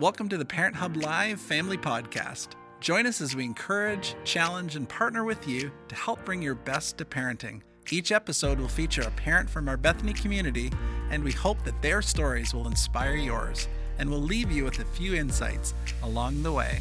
Welcome to the Parent Hub Live Family Podcast. Join us as we encourage, challenge, and partner with you to help bring your best to parenting. Each episode will feature a parent from our Bethany community, and we hope that their stories will inspire yours and will leave you with a few insights along the way.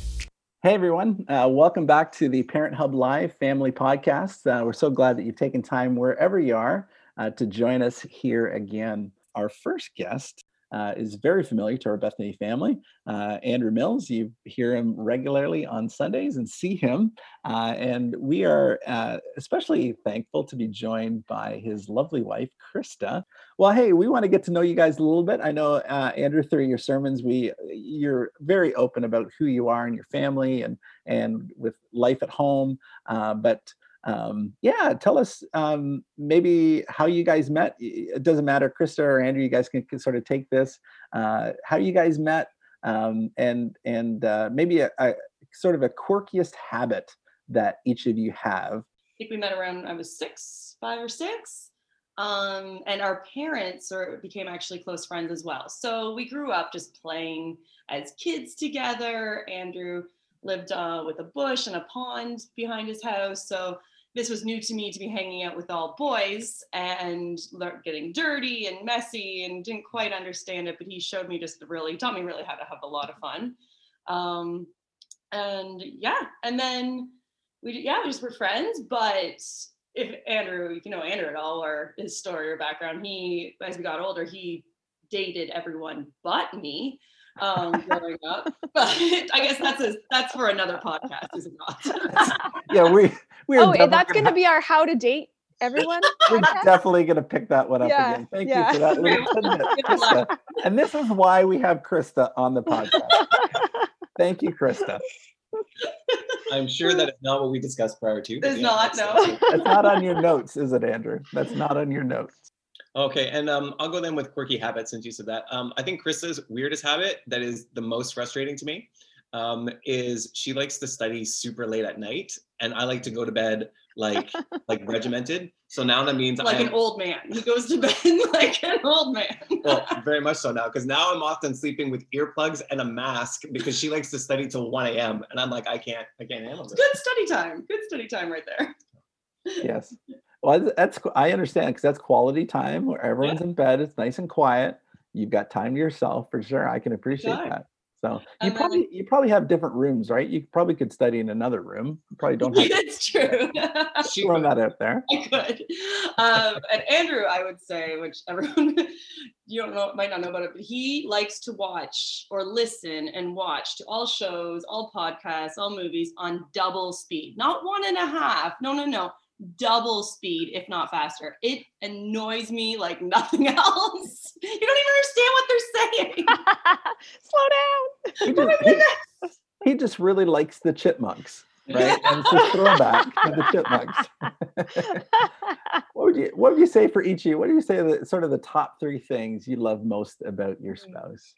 Hey everyone, uh, welcome back to the Parent Hub Live Family Podcast. Uh, we're so glad that you've taken time wherever you are uh, to join us here again. Our first guest uh, is very familiar to our Bethany family. Uh, Andrew Mills, you hear him regularly on Sundays and see him. Uh, and we are uh, especially thankful to be joined by his lovely wife, Krista. Well, hey, we want to get to know you guys a little bit. I know, uh, Andrew, through your sermons, we you're very open about who you are and your family and and with life at home. Uh, but um, yeah, tell us um, maybe how you guys met. It doesn't matter, Krista or Andrew. You guys can, can sort of take this. Uh, how you guys met, um, and and uh, maybe a, a, sort of a quirkiest habit that each of you have. I think we met around I was six, five or six, um, and our parents or became actually close friends as well. So we grew up just playing as kids together. Andrew lived uh, with a bush and a pond behind his house. So this was new to me to be hanging out with all boys and getting dirty and messy and didn't quite understand it. But he showed me just really, taught me really how to have a lot of fun. Um, and yeah, and then we, yeah, we just were friends. But if Andrew, you know Andrew at all or his story or background, he, as we got older, he dated everyone but me um, growing up. But I guess that's a, that's for another podcast, is it not? yeah, we we. Oh, that's going to be our how to date everyone. We're definitely going to pick that one up yeah, again. Thank yeah. you for that. Krista. And this is why we have Krista on the podcast. Thank you, Krista. I'm sure that is not what we discussed prior to. It's not, no. That's not on your notes, is it, Andrew? That's not on your notes. Okay, and um, I'll go then with quirky habits since you said that. Um, I think Krista's weirdest habit that is the most frustrating to me um, is she likes to study super late at night, and I like to go to bed like like regimented. So now that means like I'm, an old man. He goes to bed like an old man. well, very much so now, because now I'm often sleeping with earplugs and a mask because she likes to study till 1 a.m. and I'm like, I can't, I can't handle this. Good study time. Good study time right there. Yes. Well, that's I understand because that's quality time where everyone's yeah. in bed. It's nice and quiet. You've got time to yourself for sure. I can appreciate that. So you probably you probably have different rooms, right? You probably could study in another room. You probably don't have. That's true. Throw that out there. I could. Um, and Andrew, I would say, which everyone you don't know might not know about it, but he likes to watch or listen and watch to all shows, all podcasts, all movies on double speed, not one and a half. No, no, no double speed, if not faster. It annoys me like nothing else. You don't even understand what they're saying. Slow down. He just, he, he just really likes the chipmunks. Right, and it's a throwback to the chipmunks. what would you What would you say for each of you? What do you say the sort of the top three things you love most about your mm. spouse?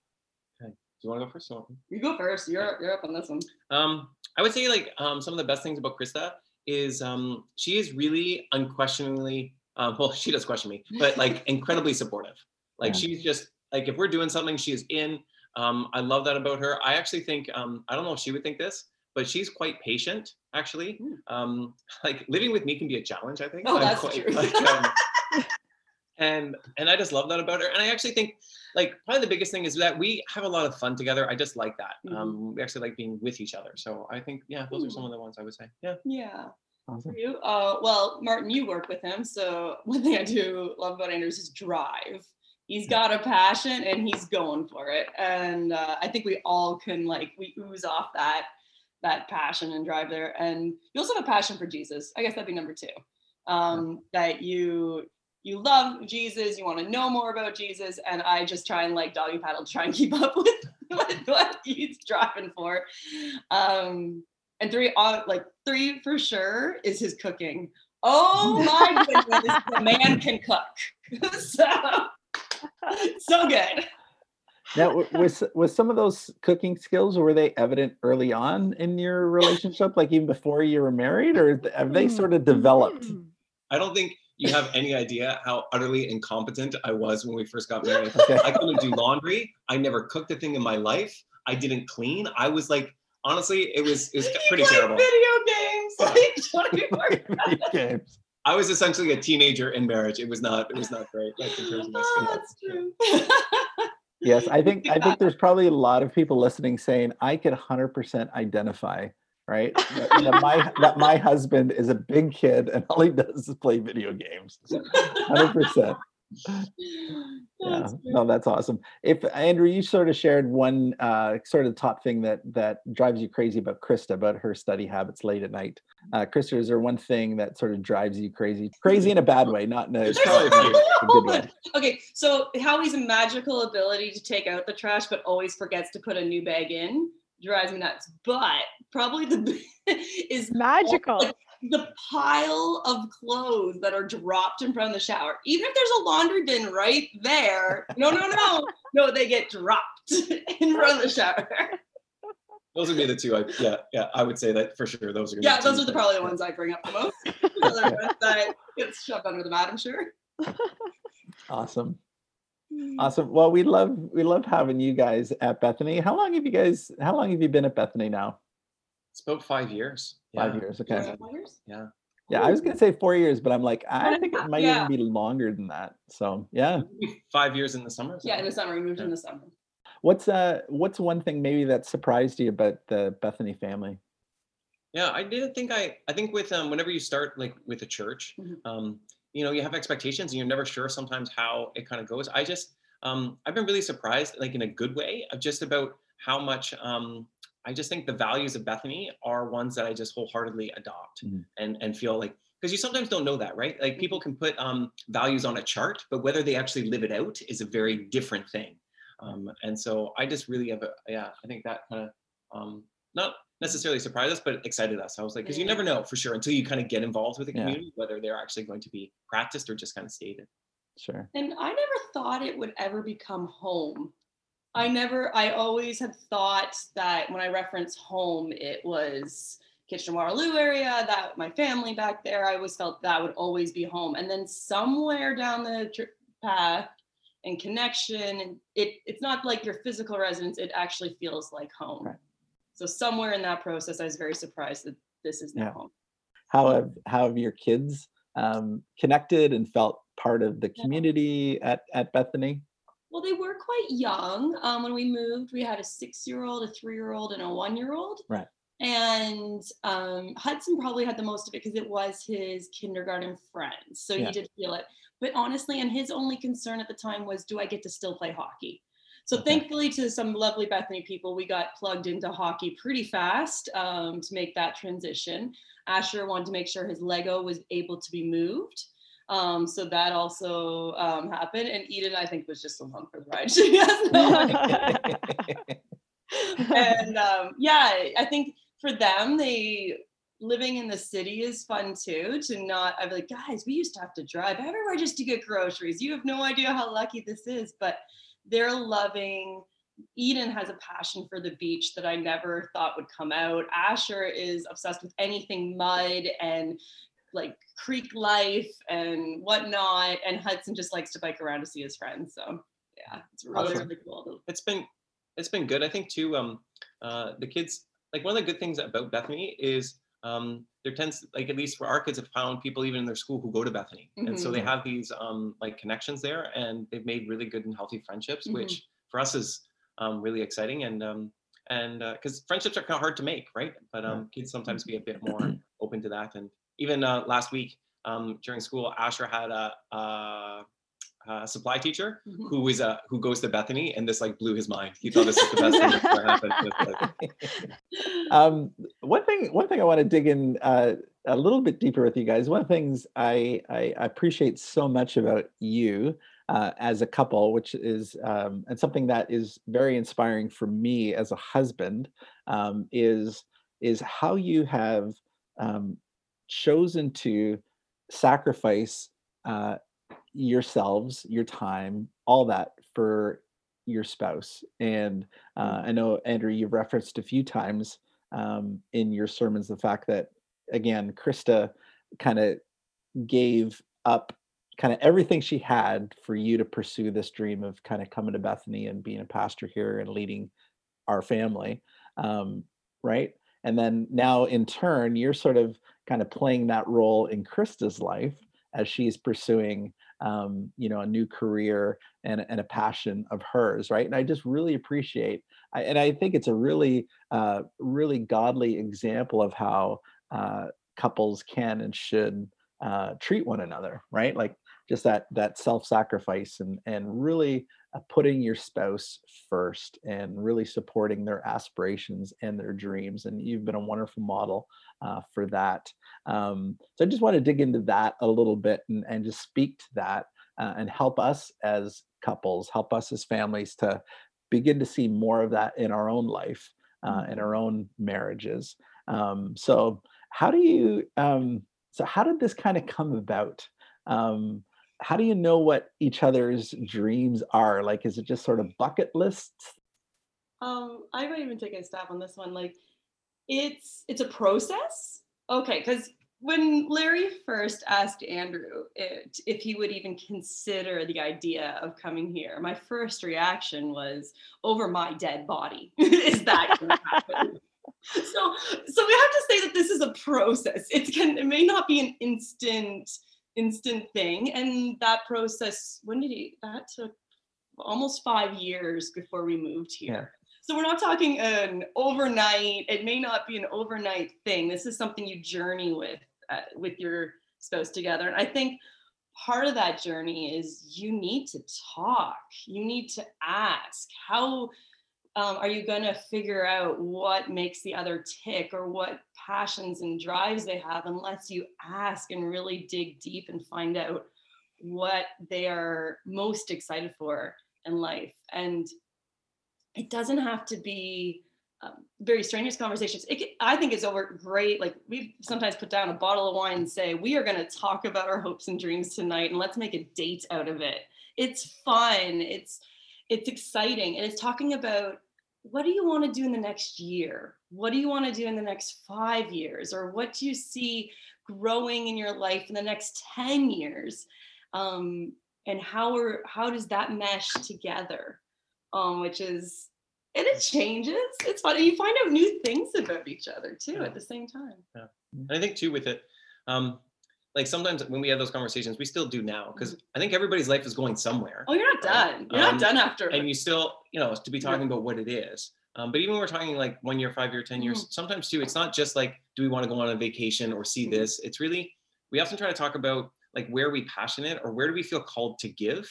Okay. Do you want to go first? You go first. You're you're up on this one. Um, I would say like um, some of the best things about Krista is um, she is really unquestioningly uh, well she does question me but like incredibly supportive like yeah. she's just like if we're doing something she is in um, i love that about her i actually think um, i don't know if she would think this but she's quite patient actually hmm. um, like living with me can be a challenge i think oh, that's quite, true. Like, um, and and i just love that about her. And i actually think like probably the biggest thing is that we have a lot of fun together. I just like that. Mm-hmm. um we actually like being with each other. So i think yeah those are some of the ones i would say. Yeah. Yeah. Awesome. you uh well martin you work with him. So one thing i do love about andrew is his drive. He's got a passion and he's going for it. And uh, i think we all can like we ooze off that that passion and drive there. And you also have a passion for jesus. I guess that'd be number two um, that you you love Jesus, you want to know more about Jesus, and I just try and like doggy paddle to try and keep up with, with what he's driving for. Um, and three, uh, like three for sure, is his cooking. Oh my goodness, the man can cook. so, so good. Now, was was some of those cooking skills were they evident early on in your relationship, like even before you were married, or have they sort of developed? I don't think you have any idea how utterly incompetent I was when we first got married. Okay. I couldn't do laundry. I never cooked a thing in my life. I didn't clean. I was like, honestly, it was it was You pretty play terrible. Video games. Like, don't be worried about Video games. I was essentially a teenager in marriage. It was not it was not great. Like in terms of my Oh, that's true. Yes, I think I think there's probably a lot of people listening saying I could 100% identify, right? That, that my that my husband is a big kid and all he does is play video games. 100%. Yeah, That's no, that's awesome. If Andrew, you sort of shared one uh, sort of top thing that that drives you crazy about Krista, about her study habits late at night. Uh, Krista, is there one thing that sort of drives you crazy? Crazy in a bad way, not in a, There's There's probably a a a good way. Okay, so Howie's magical ability to take out the trash but always forgets to put a new bag in drives me nuts. But probably the is Magical. like, the pile of clothes that are dropped in front of the shower. Even if there's a laundry bin right there, no, no, no, no, they get dropped in front of the shower. Those would be the two. I, yeah, yeah. I would say that for sure. Those are. gonna be Yeah, two those are the probably the ones I bring up the most. The that gets shoved under the mat, I'm sure. Awesome. Mm. Awesome. Well, we love we love having you guys at Bethany. How long have you guys? How long have you been at Bethany now? It's about five years. Five Yeah. years. Okay. Yeah. Yeah, I was gonna say four years, but I'm like, I think it might Yeah. even be longer than that. So yeah. Five years in the summer. Yeah, in the summer. We moved in the summer. What's uh what's one thing maybe that surprised you about the Bethany family? Yeah, I didn't think I. I think with um, whenever you start like with a church, Mhm. um, you know, you have expectations and you're never sure sometimes how it kind of goes. I just, um, I've been really surprised, like in a good way, of just about how much. Um, I just think the values of Bethany are ones that I just wholeheartedly adopt Mhm. and and feel like because you sometimes don't know that, right? Like people can put um, values on a chart, but whether they actually live it out is a very different thing. Um, and so I just really have a yeah, I think that kind of um, not necessarily surprised us, but excited us. I was like, because you never know for sure until you kind of get involved with the Yeah. community, whether they're actually going to be practiced or just kind of stated. Sure. And I never thought it would ever become home. I mm. never, I always had thought that when I reference home, it was Kitchener Waterloo area, that my family back there, I always felt that would always be home. And then somewhere down the tr- path and connection, and it, it's not like your physical residence, it actually feels like home. Right. So somewhere in that process, I was very surprised that this is now Yeah. home. How have how have your kids um connected and felt part of the Yeah. community at at Bethany? Well, they were quite young. Um, when we moved, we had a six year old, a three year old, and a one year old. Right. And um, Hudson probably had the most of it because it was his kindergarten friends. So Yeah. he did feel it. But honestly, and his only concern at the time was do I get to still play hockey? So Okay. thankfully, to some lovely Bethany people, we got plugged into hockey pretty fast um, to make that transition. Asher wanted to make sure his Lego was able to be moved. Um, so that also um, happened. And Eden, I think, was just along for the ride. She has no idea. and um, yeah, I think for them, they living in the city is fun too. To not, I'm like, guys, we used to have to drive everywhere just to get groceries. You have no idea how lucky this is, but they're loving. Eden has a passion for the beach that I never thought would come out. Asher is obsessed with anything mud and like creek life and whatnot. And Hudson just likes to bike around to see his friends. So yeah, it's really, Awesome. really cool. It's been it's been good. I think too. Um, uh, the kids like one of the good things about Bethany is um, there tends like at least for our kids have found people even in their school who go to Bethany, and so they Mhm. have these um, like connections there, and they've made really good and healthy friendships, Mhm. which for us is um, really exciting and um, and because friendships are kind of hard to make, right? But um, kids sometimes be a bit more open to that, and even uh, last week um, during school, Asher had a, a, a supply teacher Mhm. who is uh, who goes to Bethany, and this like blew his mind. He thought this was the best thing that ever happened. Um, one thing, one thing I want to dig in uh, a little bit deeper with you guys. One of the things I, I appreciate so much about you uh, as a couple, which is um, and something that is very inspiring for me as a husband, um, is is how you have um, chosen to sacrifice uh, yourselves, your time, all that for your spouse. And uh, I know Andrew, you've referenced a few times um, in your sermons the fact that again, Krista kind of gave up kind of everything she had for you to pursue this dream of kind of coming to Bethany and being a pastor here and leading our family um, right and then now in turn you're sort of kind of playing that role in krista's life as she's pursuing um, you know a new career and, and a passion of hers right? And i just really appreciate I, and i think it's a really uh, really godly example of how uh, couples can and should uh, treat one another right? Like just that that self-sacrifice and and really uh, putting your spouse first and really supporting their aspirations and their dreams and you've been a wonderful model uh, for that um, so i just want to dig into that a little bit and, and just speak to that uh, and help us as couples help us as families to begin to see more of that in our own life uh, in our own marriages um, so how do you um, so how did this kind of come about um, how do you know what each other's dreams are like is it just sort of bucket lists Um, I might even take a stab on this one. Like, it's it's a process. Okay, because when Larry first asked Andrew it, if he would even consider the idea of coming here, my first reaction was, "Over my dead body, is that going to happen?" so, so we have to say that this is a process. It can it may not be an instant instant thing, and that process. When did he? That took almost five years before we moved here. So we're not talking an overnight. It may not be an overnight thing. This is something you journey with uh, with your spouse together. And I think part of that journey is you need to talk. You need to ask how um, are you going to figure out what makes the other tick or what passions and drives they have unless you ask and really dig deep and find out what they are most excited for in life. And it doesn't have to be um, very strenuous conversations. Can- I think it's over great. Like we sometimes put down a bottle of wine and say, we are going to talk about our hopes and dreams tonight, and let's make a date out of it. It's fun. It's it's exciting, and it's talking about what do you want to do in the next year? What do you want to do in the next five years, or what do you see growing in your life in the next ten years? Um, and how are how does that mesh together? Um, which is and it changes. It's fun. And you find out new things about each other too Yeah. at the same time. Yeah and I think too with it, um, like sometimes when we have those conversations, we still do now because I think everybody's life is going somewhere. Oh, you're not done. You're Um, not done after. and you still, you know, to be Yeah. talking about what it is. Um, but even when we're talking like one year, five year, 10 years, sometimes too, it's not just like, do we want to go on a vacation or see Mhm. this? It's really, we often try to talk about like where are we passionate or where do we feel called to give?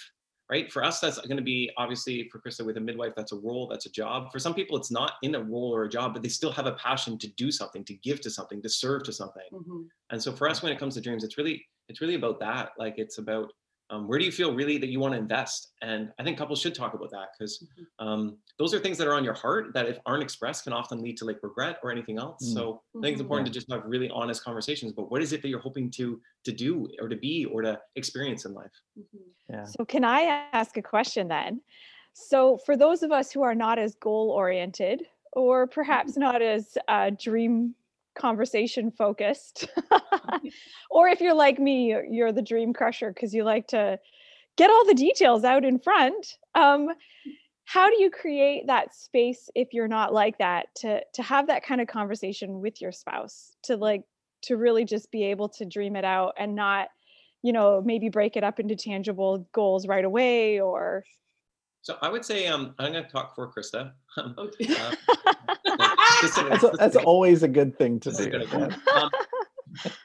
Right. For us, that's going to be obviously for Krista with a midwife, that's a role, that's a job. For some people, it's not in a role or a job, but they still have a passion to do something, to give to something, to serve to something. Mhm. And so for us, when it comes to dreams, it's really it's really about that. Like it's about um, where do you feel really that you want to invest? And I think couples should talk about that because Mhm. um, those are things that are on your heart that if aren't expressed can often lead to like regret or anything else. Mm. So I think it's Mhm. important to just have really honest conversations. But what is it that you're hoping to to do or to be or to experience in life? Mhm. yeah So, can I ask a question then? So, for those of us who are not as goal oriented or perhaps not as uh, dream conversation focused, or if you're like me, you're- you're the dream crusher because you like to get all the details out in front. Um, how do you create that space if you're not like that to to have that kind of conversation with your spouse to like to really just be able to dream it out and not you know maybe break it up into tangible goals right away or So I would say um, I'm going to talk for Krista. Um, Okay. uh, that's, a, that's always a good thing to This do Um,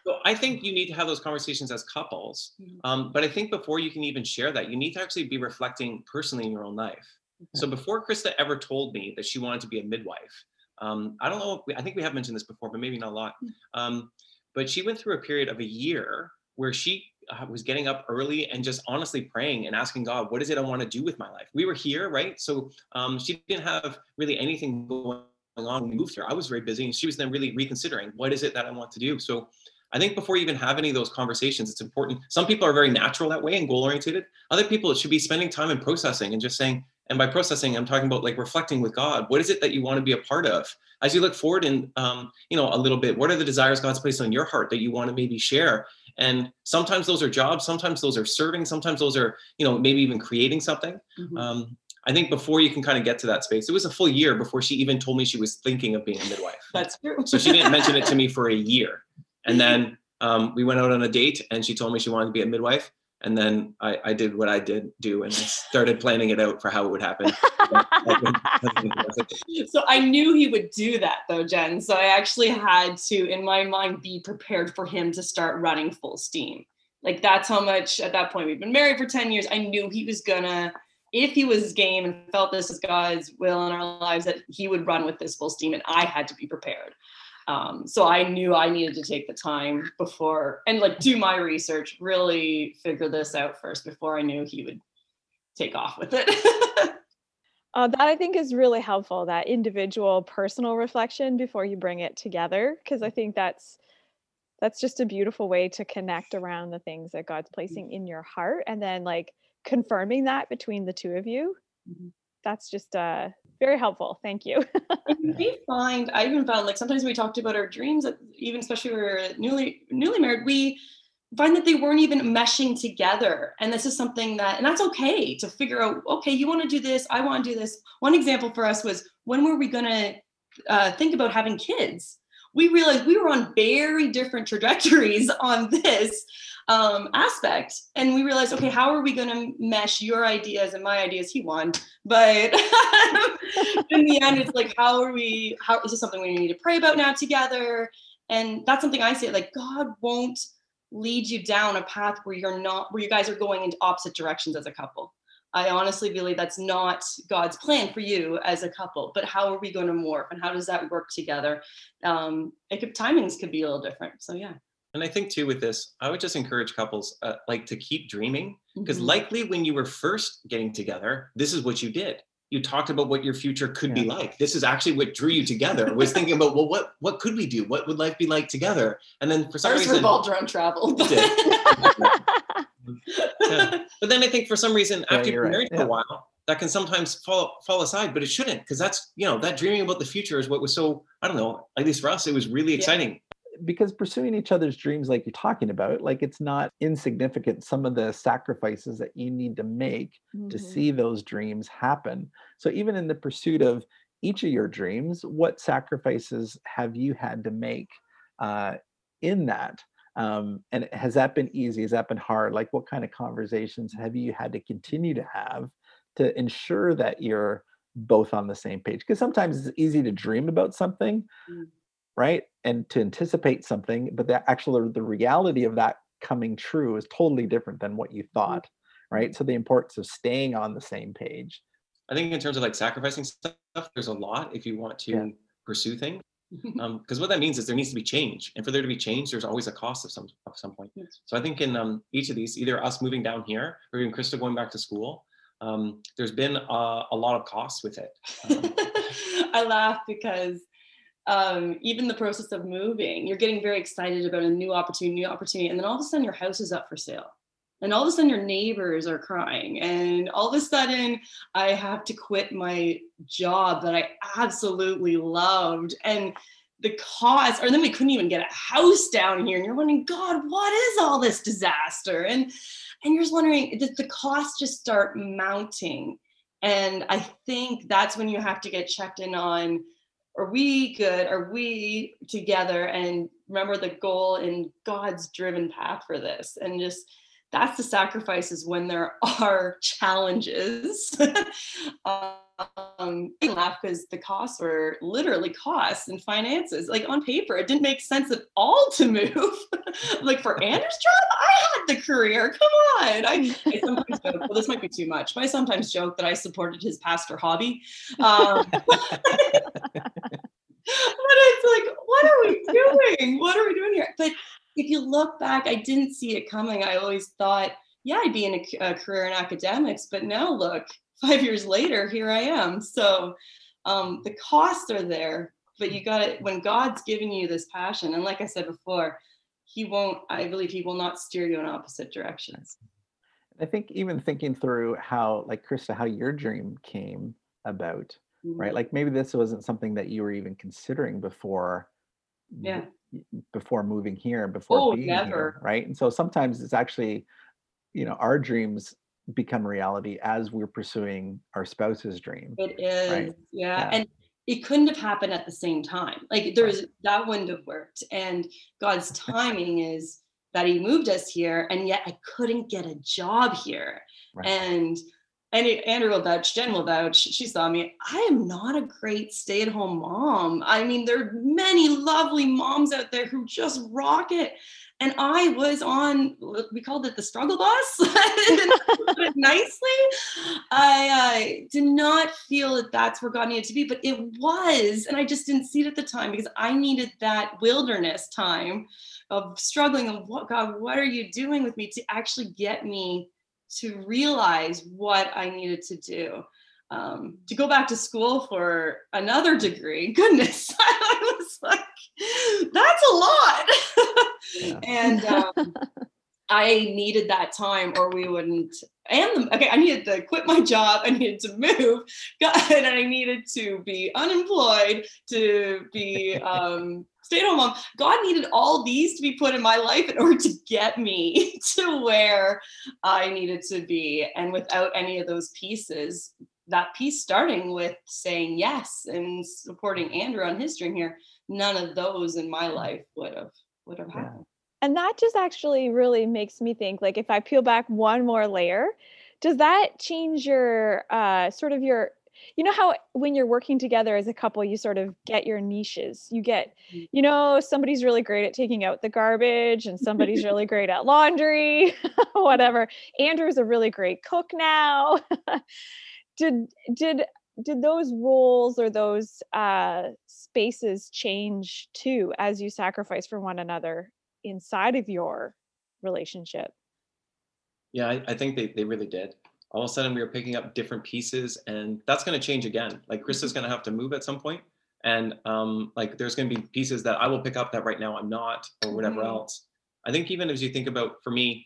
so I think you need to have those conversations as couples. Mhm. Um, but I think before you can even share that, you need to actually be reflecting personally in your own life. So before Krista ever told me that she wanted to be a midwife, um, I don't know. If we, I think we have mentioned this before, but maybe not a lot. Um, but she went through a period of a year where she uh, was getting up early and just honestly praying and asking God, what is it I want to do with my life? We were here, right? So um, she didn't have really anything going on when we moved here. I was very busy and she was then really reconsidering what is it that I want to do. So I think before you even have any of those conversations, it's important. Some people are very natural that way and goal oriented. Other people, it should be spending time in processing and just saying, and by processing, I'm talking about like reflecting with God. What is it that you want to be a part of? As you look forward in, um, you know, a little bit, what are the desires God's placed on your heart that you want to maybe share? And sometimes those are jobs, sometimes those are serving, sometimes those are, you know, maybe even creating something. Mhm. Um, I think before you can kind of get to that space, it was a full year before she even told me she was thinking of being a midwife. That's true. So she didn't mention it to me for a year. And then um, we went out on a date and she told me she wanted to be a midwife. And then I, I did what I did do and I started planning it out for how it would happen. so I knew he would do that though, Jen. So I actually had to, in my mind, be prepared for him to start running full steam. Like that's how much at that point we've been married for 10 years. I knew he was gonna, if he was game and felt this is God's will in our lives, that he would run with this full steam and I had to be prepared. Um, so I knew I needed to take the time before and like do my research, really figure this out first before I knew he would take off with it. uh, that I think is really helpful. That individual personal reflection before you bring it together, because I think that's that's just a beautiful way to connect around the things that God's mm. placing in your heart, and then like confirming that between the two of you. Mm-hmm. That's just uh very helpful. Thank you. we find I even found like sometimes we talked about our dreams, even especially when we are newly newly married, we find that they weren't even meshing together. And this is something that, and that's okay to figure out, okay, you want to do this, I want to do this. One example for us was when were we going to uh, think about having kids? We realized we were on very different trajectories on this um, aspect. And we realized, okay, how are we going to mesh your ideas and my ideas? He won, but in the end, it's like, how are we? How is this something we need to pray about now together? And that's something I say, like God won't lead you down a path where you're not, where you guys are going into opposite directions as a couple. I honestly believe that's not God's plan for you as a couple. But how are we going to morph, and how does that work together? Um, it could timings could be a little different. So yeah. And I think too with this, I would just encourage couples uh, like to keep dreaming because mm-hmm. likely when you were first getting together, this is what you did. You talked about what your future could yeah. be like. This is actually what drew you together. Was thinking about well, what what could we do? What would life be like together? And then for some Ours reason, revolved around travel. yeah. But then I think for some reason, after you're married right. for a while, that can sometimes fall fall aside, but it shouldn't because that's you know that dreaming about the future is what was so I don't know at least for us it was really exciting because pursuing each other's dreams like you're talking about like it's not insignificant some of the sacrifices that you need to make mm-hmm. to see those dreams happen. So even in the pursuit of each of your dreams what sacrifices have you had to make uh, in that? Um, and has that been easy? Has that been hard? Like what kind of conversations have you had to continue to have to ensure that you're both on the same page? Because sometimes it's easy to dream about something mm right and to anticipate something but the actual the reality of that coming true is totally different than what you mm-hmm. thought right so the importance of staying on the same page i think in terms of like sacrificing stuff there's a lot if you want to yeah. pursue things because um, what that means is there needs to be change and for there to be change there's always a cost of some of some point yes. so i think in um, each of these either us moving down here or even krista going back to school um, there's been a, a, lot of costs with it um, i laugh because um, even the process of moving, you're getting very excited about a new opportunity, new opportunity, and then all of a sudden your house is up for sale. And all of a sudden your neighbors are crying. And all of a sudden I have to quit my job that I absolutely loved. And the cost, or then we couldn't even get a house down here. And you're wondering, God, what is all this disaster? And and you're just wondering, did the costs just start mounting? And I think that's when you have to get checked in on are we good? Are we together? And remember the goal in God's driven path for this. And just that's the sacrifices when there are challenges. um, I laugh because the costs were literally costs and finances. Like on paper, it didn't make sense at all to move. like for Andrew's job, I had the career. Come on. I, I sometimes joke, well, this might be too much, but I sometimes joke that I supported his pastor hobby. Um, but it's like, what are we doing? What are we doing here? But if you look back, I didn't see it coming. I always thought, yeah, I'd be in a, a career in academics, but now look, five years later, here I am. So um, the costs are there, but you got it when God's giving you this passion. And like I said before, He won't, I believe He will not steer you in opposite directions. I think even thinking through how, like Krista, how your dream came about mm-hmm. right like maybe this wasn't something that you were even considering before yeah before moving here before oh, being never. here right and so sometimes it's actually you know our dreams become reality as we're pursuing our spouse's dream. It is, Right. yeah. Yeah. And it couldn't have happened at the same time. Like there's that wouldn't have worked. And God's timing is that He moved us here, and yet I couldn't get a job here. Right. And and Andrew will vouch, Jen will vouch. She saw me. I am not a great stay-at-home mom. I mean, there are many lovely moms out there who just rock it. And I was on, we called it the struggle bus, nicely. I did not feel that that's where God needed to be, but it was. And I just didn't see it at the time because I needed that wilderness time of struggling of what, God, what are you doing with me to actually get me to realize what I needed to do. Um, to go back to school for another degree, goodness, I was like, that's a lot. Yeah. and um, I needed that time, or we wouldn't. And okay, I needed to quit my job. I needed to move, God, and I needed to be unemployed, to be um, stay-at-home mom. God needed all these to be put in my life in order to get me to where I needed to be. And without any of those pieces, that piece starting with saying yes and supporting Andrew on his dream here, none of those in my life would have would have Yeah. happened. And that just actually really makes me think like if I peel back one more layer, does that change your uh sort of your you know how when you're working together as a couple you sort of get your niches. You get Mm. you know somebody's really great at taking out the garbage and somebody's really great at laundry, whatever. Andrew's a really great cook now. did did did those roles or those uh spaces change too as you sacrifice for one another inside of your relationship Yeah, I, I think they, they really did. All of a sudden, we were picking up different pieces, and that's going to change again. Like Krista's going to have to move at some point, and um, like there's going to be pieces that I will pick up that right now I'm not, or whatever Mhm. else. I think even as you think about, for me,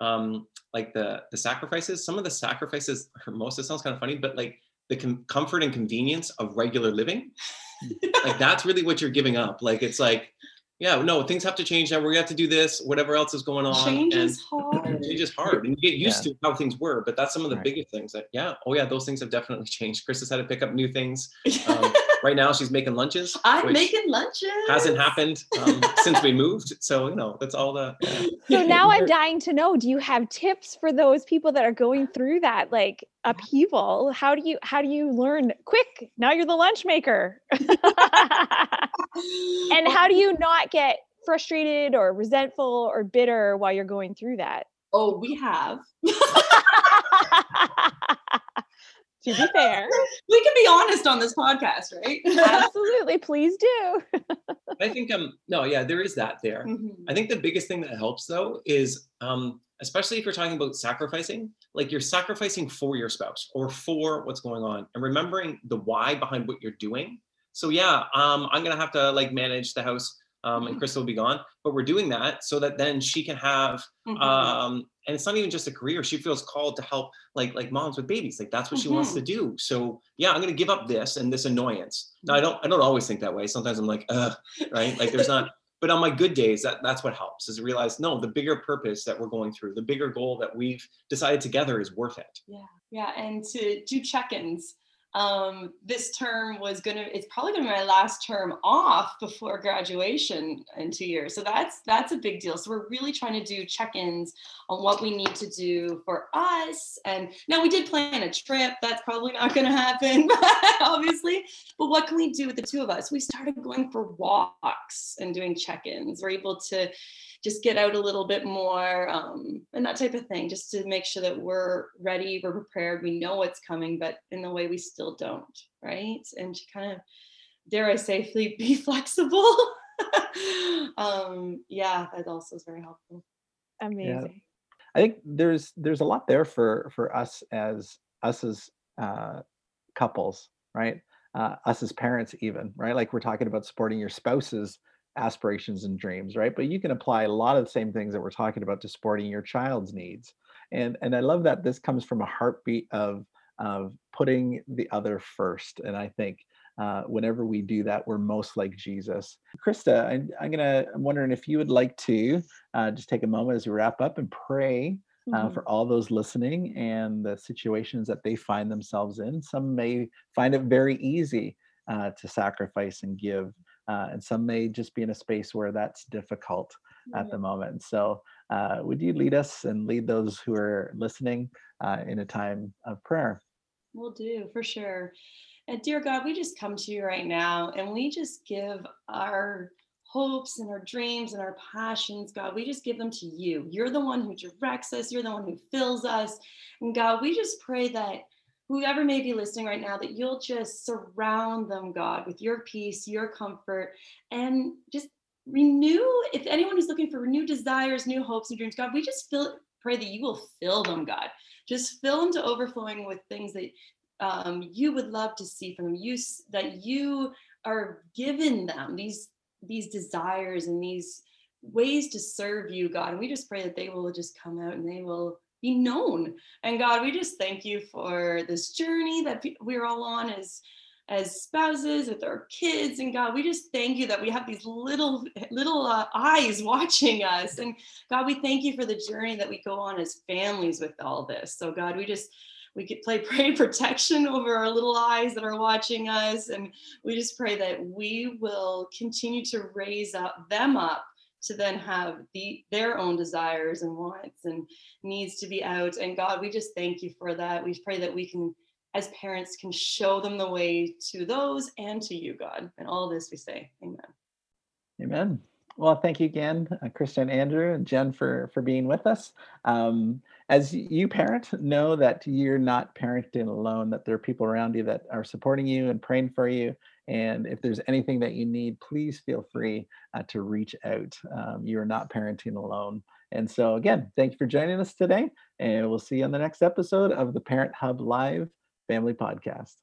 um, like the the sacrifices, some of the sacrifices, most it sounds kind of funny, but like the com- comfort and convenience of regular living, like that's really what you're giving up. Like it's like, yeah, no, things have to change now. We're have to do this, whatever else is going on. Change and- is hard. change is hard and you get used to how things were but that's some of the Right. biggest things that yeah oh yeah those things have definitely changed chris has had to pick up new things um, right now she's making lunches I'm making lunches. hasn't happened um, since we moved. So you know that's all the so now i'm dying to know do you have tips for those people that are going through that like upheaval? How do you how do you learn? Quick now you're the lunch maker. And how do you not get frustrated or resentful or bitter while you're going through that? Oh, we have. to be fair We can be honest on this podcast, right? absolutely please do i think um no yeah there is that there Mhm. I think the biggest thing that helps though is um, especially if you're talking about sacrificing, like you're sacrificing for your spouse or for what's going on and remembering the why behind what you're doing. So yeah, um, I'm gonna have to like manage the house um, and Krista will be gone, but we're doing that so that then she can have Mhm. um, and it's not even just a career. She feels called to help like like moms with babies. Like that's what she wants to do. So yeah, I'm gonna give up this and this annoyance. Now I don't I don't always think that way. Sometimes I'm like, uh, right? Like there's not but on my good days that that's what helps is to realize no the bigger purpose that we're going through the bigger goal that we've decided together is worth it Yeah, yeah, and to do check-ins. Um, this term was gonna, it's probably gonna be my last term off before graduation in two years. So that's that's a big deal. So we're really trying to do check-ins on what we need to do for us. And now we did plan a trip. That's probably not gonna happen, obviously. But what can we do with the two of us? We started going for walks and doing check-ins. We're able to just get out a little bit more um, and that type of thing, just to make sure that we're ready, we're prepared, we know what's coming, but in the way we still don't, right? And to kind of, dare I safely be flexible. um, yeah, that also is very helpful. amazing I think there's there's a lot there for for us as us as uh, couples, right? Uh, us as parents, even, right? Like we're talking about supporting your spouse's aspirations and dreams, right? But you can apply a lot of the same things that we're talking about to supporting your child's needs. And and I love that this comes from a heartbeat of of putting the other first. And I think uh, whenever we do that, we're most like Jesus. Krista, I, I'm gonna. I'm wondering if you would like to uh, just take a moment as we wrap up and pray uh, Mhm. for all those listening and the situations that they find themselves in. Some may find it very easy uh, to sacrifice and give, uh, and some may just be in a space where that's difficult at the moment. So, uh, would you lead us and lead those who are listening uh, in a time of prayer? We'll do for sure. And dear God, we just come to you right now and we just give our hopes and our dreams and our passions, God, we just give them to you. You're the one who directs us, you're the one who fills us. And God, we just pray that whoever may be listening right now, that you'll just surround them, God, with your peace, your comfort, and just renew. If anyone is looking for new desires, new hopes, and dreams, God, we just feel, pray that you will fill them, God. Just fill them to overflowing with things that um, you would love to see from them. You that you are giving them these these desires and these ways to serve you, God. And we just pray that they will just come out and they will be known. And God, we just thank you for this journey that we're all on as as spouses with our kids. And god we just thank you that we have these little little uh, eyes watching us. And god we thank you for the journey that we go on as families with all this. So god we just we could play pray protection over our little eyes that are watching us. And we just pray that we will continue to raise up them up to then have the their own desires and wants and needs to be out and god we just thank you for that we pray that we can as parents can show them the way to those and to you god and all this we say amen Amen. Well, thank you again, uh, Krista and Andrew and Jen for for being with us. Um, as you parent, know that you're not parenting alone. That there are people around you that are supporting you and praying for you. And if there's anything that you need, please feel free uh, to reach out. Um, you are not parenting alone. And so, again, thank you for joining us today. And we'll see you on the next episode of the Parent Hub Live Family Podcast.